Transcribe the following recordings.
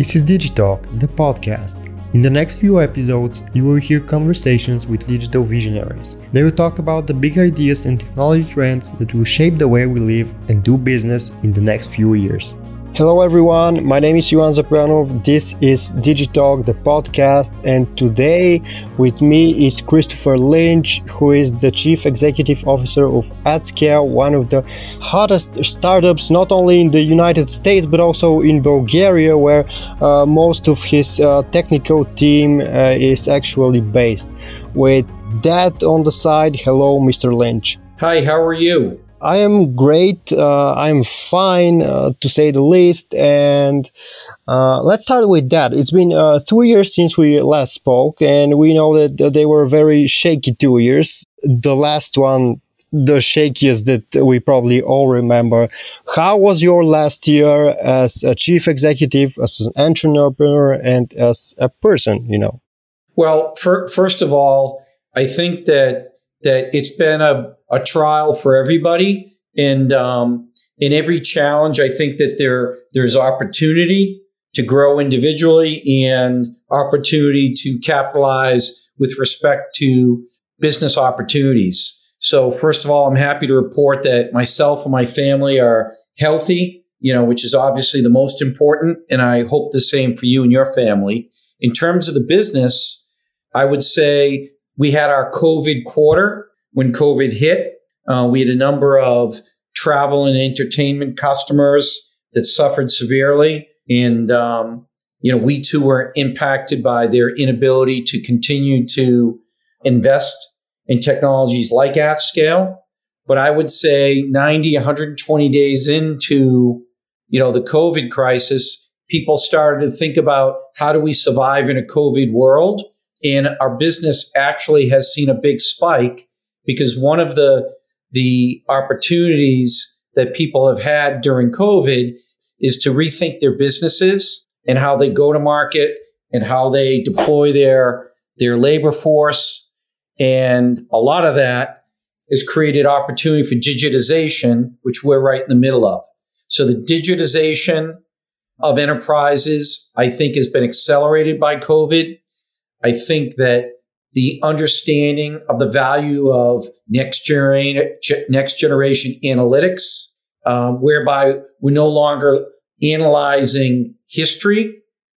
This is Digitalk, the podcast. In the next few episodes, you will hear conversations with digital visionaries. They will talk about the big ideas and technology trends that will shape the way we live and do business in the next few years. Hello, everyone. My name is Ivan Zaprianov. This is Digitalk, the podcast, and today with me is Christopher Lynch, who is the Chief Executive Officer of AtScale, one of the hottest startups not only in the United States but also in Bulgaria, where uh, most of his uh, technical team uh, is actually based. With that on the side, hello, Mr. Lynch. Hi, how are you? I am great. Uh, I'm fine, uh, to say the least. And uh, let's start with that. It's been uh, two years since we last spoke, and we know that they were very shaky two years. The last one, the shakiest that we probably all remember. How was your last year as a chief executive, as an entrepreneur, and as a person? You know. Well, for, first of all, I think that that it's been a, a trial for everybody. And um, in every challenge, I think that there there's opportunity to grow individually and opportunity to capitalize with respect to business opportunities. So first of all, I'm happy to report that myself and my family are healthy, you know, which is obviously the most important. And I hope the same for you and your family. In terms of the business, I would say we had our COVID quarter when COVID hit. Uh, we had a number of travel and entertainment customers that suffered severely. And, um, you know, we too were impacted by their inability to continue to invest in technologies like AtScale. But I would say 90, 120 days into, you know, the COVID crisis, people started to think about how do we survive in a COVID world? And our business actually has seen a big spike because one of the, the opportunities that people have had during COVID is to rethink their businesses and how they go to market and how they deploy their, their labor force. And a lot of that has created opportunity for digitization, which we're right in the middle of. So the digitization of enterprises, I think has been accelerated by COVID. I think that the understanding of the value of next generation, next generation analytics, um, whereby we're no longer analyzing history.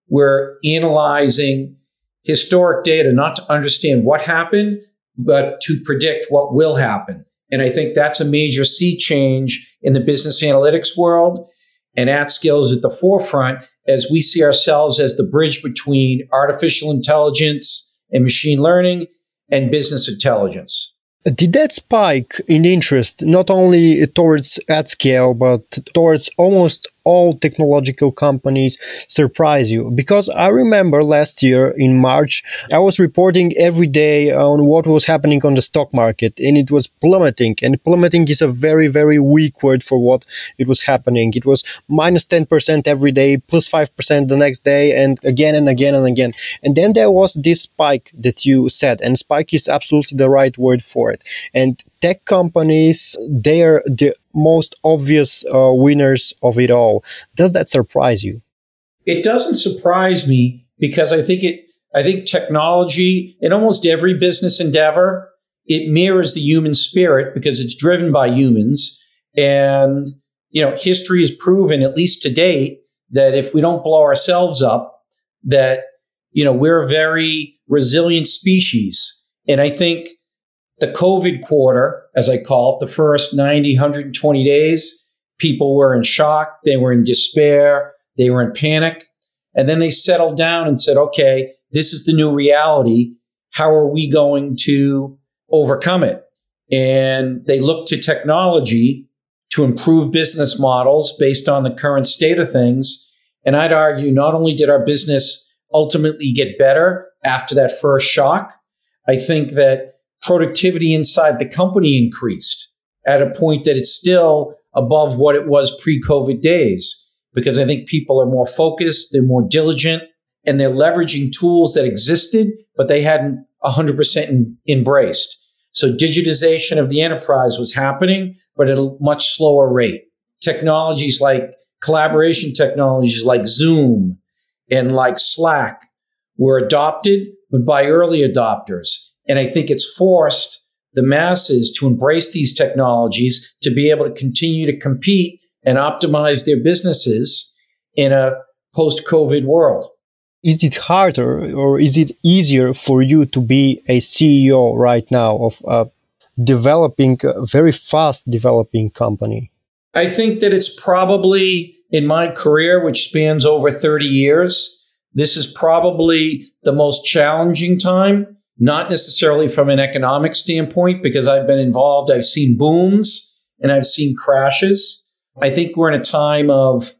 We're analyzing historic data, not to understand what happened, but to predict what will happen. And I think that's a major sea change in the business analytics world. And AtScale is at the forefront as we see ourselves as the bridge between artificial intelligence, and machine learning and business intelligence. Did that spike in interest not only towards AtScale, but towards almost all technological companies surprise you? Because I remember last year in March, I was reporting every day on what was happening on the stock market and it was plummeting. And plummeting is a very, very weak word for what it was happening. It was minus 10% every day, plus 5% the next day, and again and again and again. And then there was this spike that you said, and spike is absolutely the right word for it. And tech companies, they are the most obvious uh, winners of it all. Does that surprise you? It doesn't surprise me because I think it. I think technology in almost every business endeavor it mirrors the human spirit because it's driven by humans, and you know history has proven, at least to date, that if we don't blow ourselves up, that you know we're a very resilient species. And I think the COVID quarter, as I call it, the first 90, 120 days, people were in shock. They were in despair. They were in panic. And then they settled down and said, okay, this is the new reality. How are we going to overcome it? And they looked to technology to improve business models based on the current state of things. And I'd argue not only did our business ultimately get better after that first shock, I think that productivity inside the company increased at a point that it's still above what it was pre COVID days. Because I think people are more focused, they're more diligent, and they're leveraging tools that existed, but they hadn't 100% in, embraced. So digitization of the enterprise was happening, but at a much slower rate. Technologies like collaboration technologies like Zoom and like Slack were adopted, but by early adopters. And I think it's forced the masses to embrace these technologies to be able to continue to compete and optimize their businesses in a post COVID world. Is it harder or is it easier for you to be a CEO right now of a developing, a very fast developing company? I think that it's probably in my career, which spans over 30 years, this is probably the most challenging time, not necessarily from an economic standpoint, because I've been involved, I've seen booms and I've seen crashes. I think we're in a time of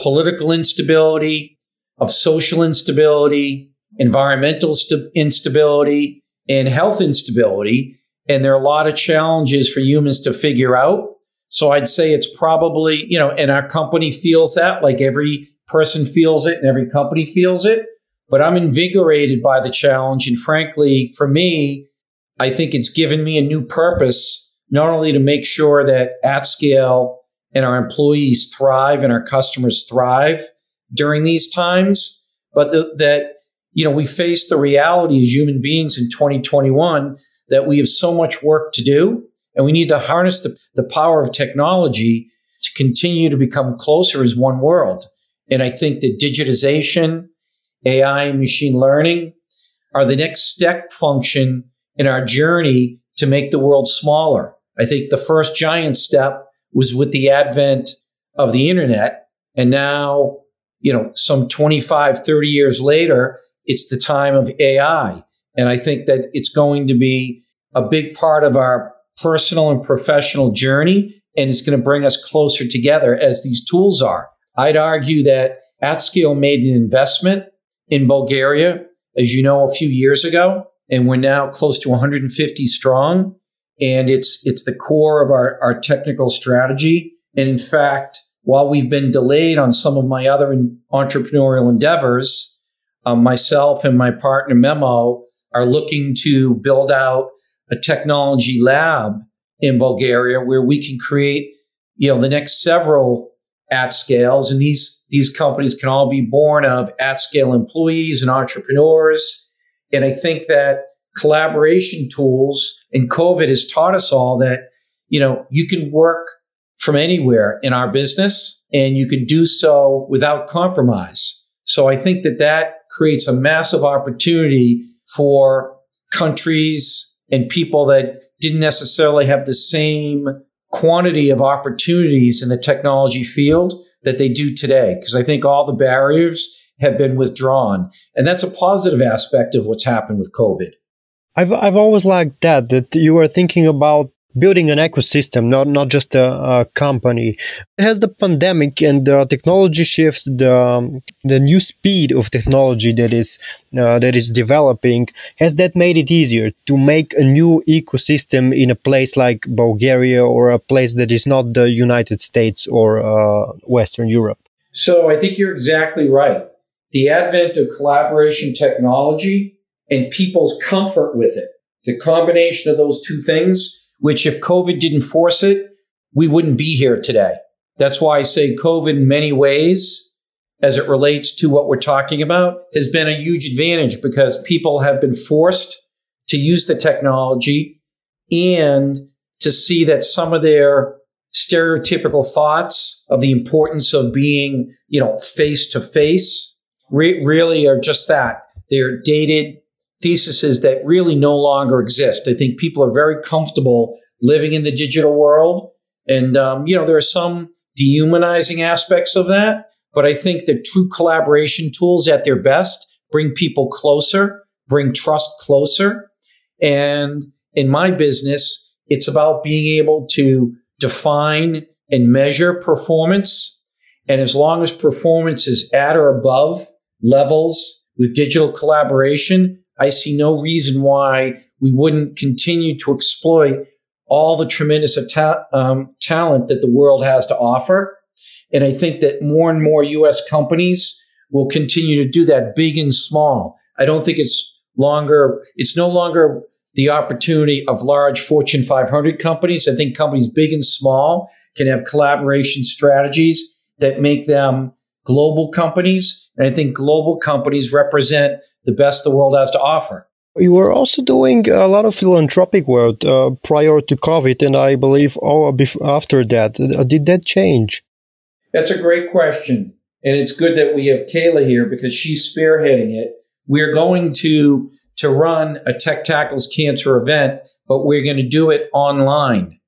political instability, of social instability, environmental st- instability, and health instability. And there are a lot of challenges for humans to figure out. So I'd say it's probably, you know, and our company feels that like every person feels it and every company feels it. But I'm invigorated by the challenge. And frankly, for me, I think it's given me a new purpose, not only to make sure that AtScale and our employees thrive and our customers thrive during these times, but that, you know, we face the reality as human beings in 2021 that we have so much work to do and we need to harness the, the power of technology to continue to become closer as one world. And I think that digitization, AI, and machine learning are the next step function in our journey to make the world smaller. I think the first giant step was with the advent of the internet. And now, you know, some 25, 30 years later, it's the time of AI. And I think that it's going to be a big part of our personal and professional journey. And it's going to bring us closer together as these tools are. I'd argue that AtScale made an investment in Bulgaria, as you know, a few years ago, and we're now close to 150 strong. And it's, it's the core of our, our technical strategy. And in fact, while we've been delayed on some of my other entrepreneurial endeavors, um, myself and my partner Memo are looking to build out a technology lab in Bulgaria where we can create, you know, the next several AtScales. And these, these companies can all be born of AtScale employees and entrepreneurs. And I think that collaboration tools and COVID has taught us all that, you know, you can work from anywhere in our business and you can do so without compromise. So I think that that creates a massive opportunity for countries and people that didn't necessarily have the same quantity of opportunities in the technology field that they do today. Because I think all the barriers have been withdrawn. And that's a positive aspect of what's happened with COVID. I've, I've always liked that, that you are thinking about building an ecosystem, not not just a, a company. Has the pandemic and the technology shifts, the um, the new speed of technology that is uh, that is developing, has that made it easier to make a new ecosystem in a place like Bulgaria or a place that is not the United States or uh, Western Europe? So I think you're exactly right. The advent of collaboration technology and people's comfort with it, the combination of those two things which if COVID didn't force it, we wouldn't be here today. That's why I say COVID in many ways, as it relates to what we're talking about, has been a huge advantage because people have been forced to use the technology and to see that some of their stereotypical thoughts of the importance of being, you know, face to face really are just that. They're dated theses that really no longer exist. I think people are very comfortable living in the digital world. And, um, you know, there are some dehumanizing aspects of that, but I think that true collaboration tools at their best bring people closer, bring trust closer. And in my business, it's about being able to define and measure performance. And as long as performance is at or above levels with digital collaboration, I see no reason why we wouldn't continue to exploit all the tremendous ta- um, talent that the world has to offer. And I think that more and more US companies will continue to do that big and small. I don't think it's longer, it's no longer the opportunity of large Fortune 500 companies. I think companies big and small can have collaboration strategies that make them global companies And I think global companies represent the best the world has to offer. You were also doing a lot of philanthropic work uh, prior to COVID, and I believe oh, after that. Uh, did that change? That's a great question. And it's good that we have Kayla here because she's spearheading it. We're going to, to run a Tech Tackles Cancer event, but we're going to do it online.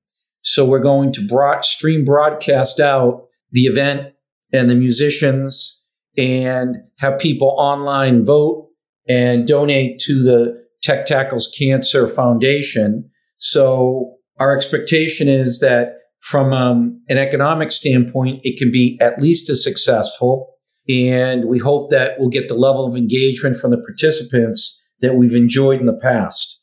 So we're going to broad, stream broadcast out the event and the musicians and have people online vote and donate to the Tech Tackles Cancer Foundation. So our expectation is that from um, an economic standpoint, it can be at least as successful. And we hope that we'll get the level of engagement from the participants that we've enjoyed in the past.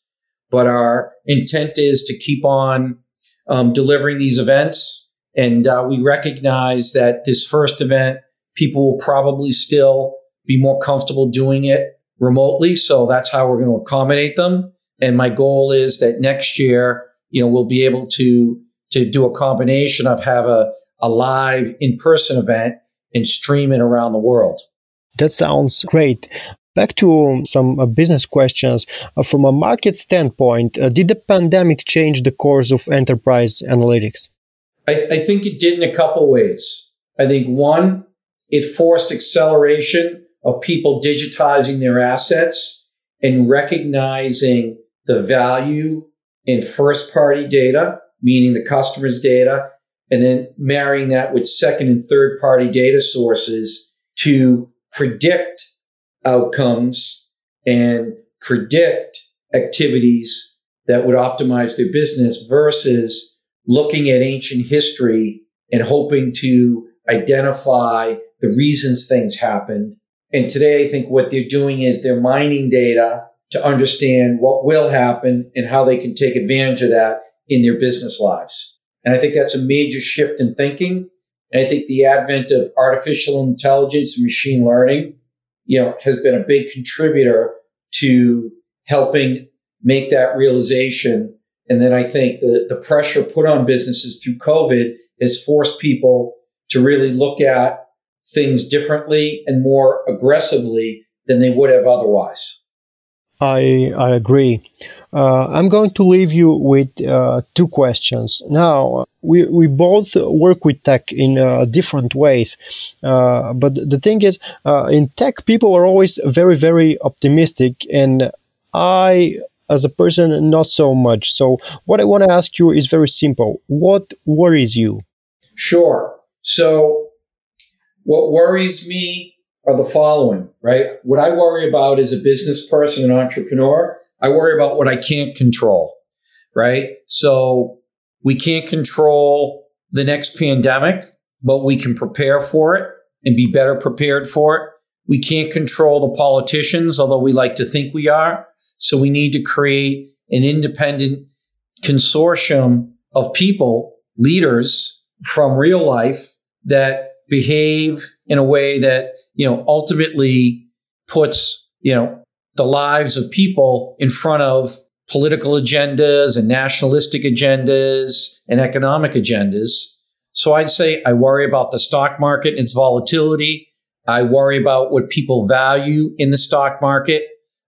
But our intent is to keep on um, delivering these events. And uh, we recognize that this first event, people will probably still be more comfortable doing it remotely. So that's how we're going to accommodate them. And my goal is that next year, you know, we'll be able to, to do a combination of have a, a live in-person event and stream it around the world. That sounds great. Back to some uh, business questions. Uh, from a market standpoint, uh, did the pandemic change the course of enterprise analytics? I, th- I think it did in a couple ways. I think one, it forced acceleration of people digitizing their assets and recognizing the value in first party data, meaning the customer's data, and then marrying that with second and third party data sources to predict outcomes and predict activities that would optimize their business versus looking at ancient history and hoping to identify the reasons things happened and today, I think what they're doing is they're mining data to understand what will happen and how they can take advantage of that in their business lives. And I think that's a major shift in thinking. And I think the advent of artificial intelligence and machine learning, you know, has been a big contributor to helping make that realization. And then I think the, the pressure put on businesses through COVID has forced people to really look at things differently and more aggressively than they would have otherwise. I, I agree. Uh, I'm going to leave you with uh, two questions. Now, we, we both work with tech in uh, different ways. Uh, but the thing is, uh, in tech, people are always very, very optimistic. And I, as a person, not so much. So, what I want to ask you is very simple What worries you? Sure. So, what worries me are the following, right? What I worry about as a business person, an entrepreneur, I worry about what I can't control, right? So we can't control the next pandemic, but we can prepare for it and be better prepared for it. We can't control the politicians, although we like to think we are. So we need to create an independent consortium of people, leaders from real life that behave in a way that, you know, ultimately puts, you know, the lives of people in front of political agendas and nationalistic agendas and economic agendas. So I'd say I worry about the stock market its volatility. I worry about what people value in the stock market,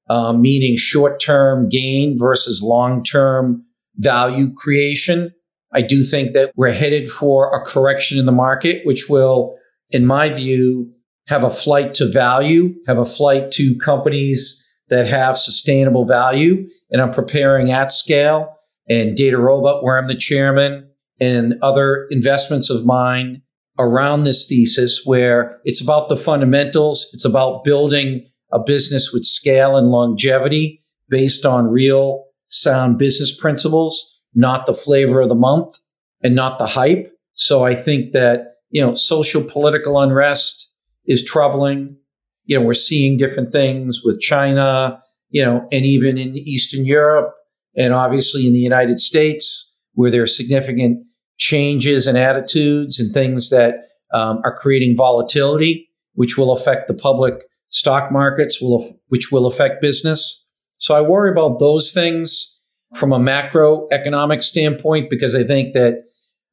um, meaning short term gain versus long term value creation. I do think that we're headed for a correction in the market, which will, in my view, have a flight to value, have a flight to companies that have sustainable value. And I'm preparing AtScale and DataRobot, where I'm the chairman, and other investments of mine around this thesis where it's about the fundamentals. It's about building a business with scale and longevity based on real sound business principles not the flavor of the month and not the hype. So I think that, you know, social political unrest is troubling. You know, we're seeing different things with China, you know, and even in Eastern Europe and obviously in the United States where there are significant changes and attitudes and things that um, are creating volatility, which will affect the public stock markets, will, which will affect business. So I worry about those things from a macroeconomic standpoint because I think that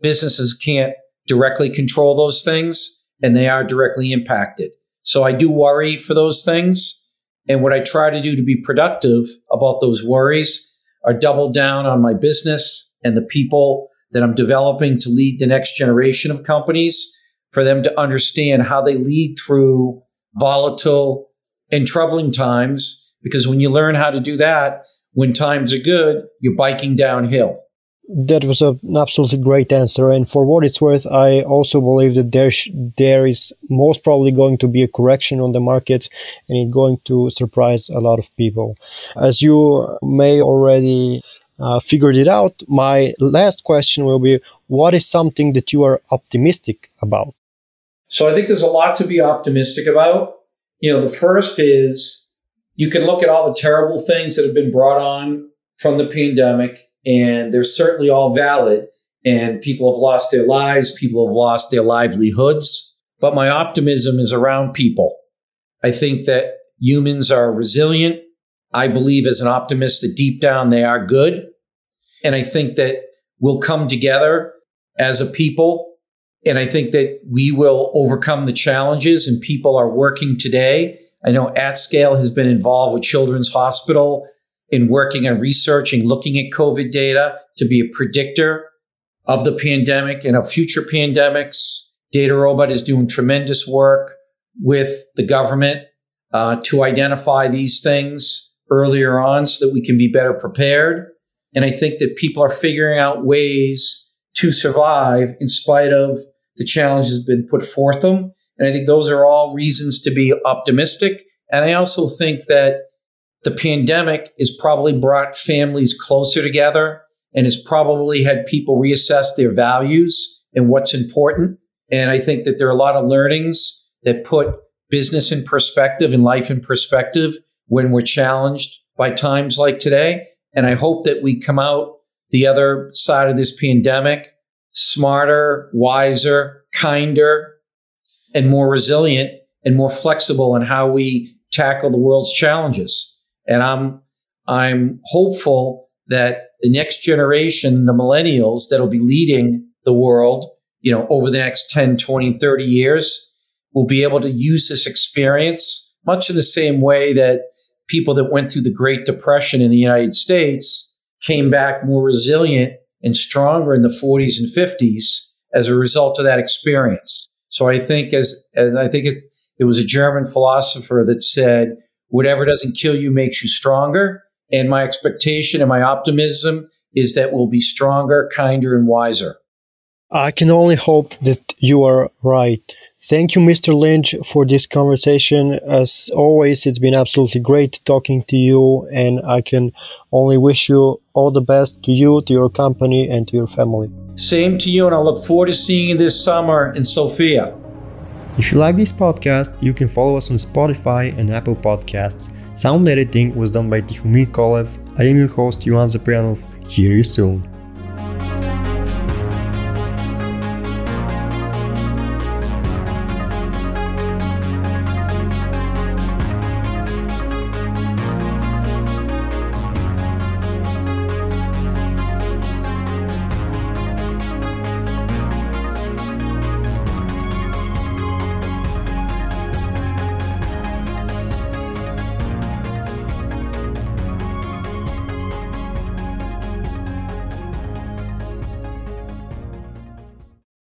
businesses can't directly control those things and they are directly impacted. So I do worry for those things. And what I try to do to be productive about those worries are double down on my business and the people that I'm developing to lead the next generation of companies for them to understand how they lead through volatile and troubling times. Because when you learn how to do that, when times are good, you're biking downhill. That was a, an absolutely great answer. And for what it's worth, I also believe that there, sh- there is most probably going to be a correction on the market and it's going to surprise a lot of people. As you may already uh, figured it out, my last question will be what is something that you are optimistic about? So I think there's a lot to be optimistic about. You know, the first is you can look at all the terrible things that have been brought on from the pandemic, and they're certainly all valid. And people have lost their lives, people have lost their livelihoods. But my optimism is around people. I think that humans are resilient. I believe as an optimist that deep down they are good. And I think that we'll come together as a people. And I think that we will overcome the challenges and people are working today. I know AtScale has been involved with Children's Hospital in working on researching, looking at COVID data to be a predictor of the pandemic and of future pandemics. DataRobot is doing tremendous work with the government uh, to identify these things earlier on so that we can be better prepared. And I think that people are figuring out ways to survive in spite of the challenges been put forth them. And I think those are all reasons to be optimistic. And I also think that the pandemic has probably brought families closer together and has probably had people reassess their values and what's important. And I think that there are a lot of learnings that put business in perspective and life in perspective when we're challenged by times like today. And I hope that we come out the other side of this pandemic smarter, wiser, kinder, and more resilient and more flexible in how we tackle the world's challenges. And I'm, I'm hopeful that the next generation, the millennials that'll be leading the world, you know, over the next 10, 20, 30 years will be able to use this experience much in the same way that people that went through the Great Depression in the United States came back more resilient and stronger in the 40s and 50s as a result of that experience. So I think as, as I think it, it was a German philosopher that said, whatever doesn't kill you makes you stronger. And my expectation and my optimism is that we'll be stronger, kinder, and wiser. I can only hope that you are right. Thank you, Mr. Lynch, for this conversation. As always, it's been absolutely great talking to you, and I can only wish you all the best to you, to your company, and to your family. Same to you, and I look forward to seeing you this summer in Sofia. If you like this podcast, you can follow us on Spotify and Apple Podcasts. Sound editing was done by Tihomir Kolev. I am your host, Ivan Zaprianov. Hear you soon.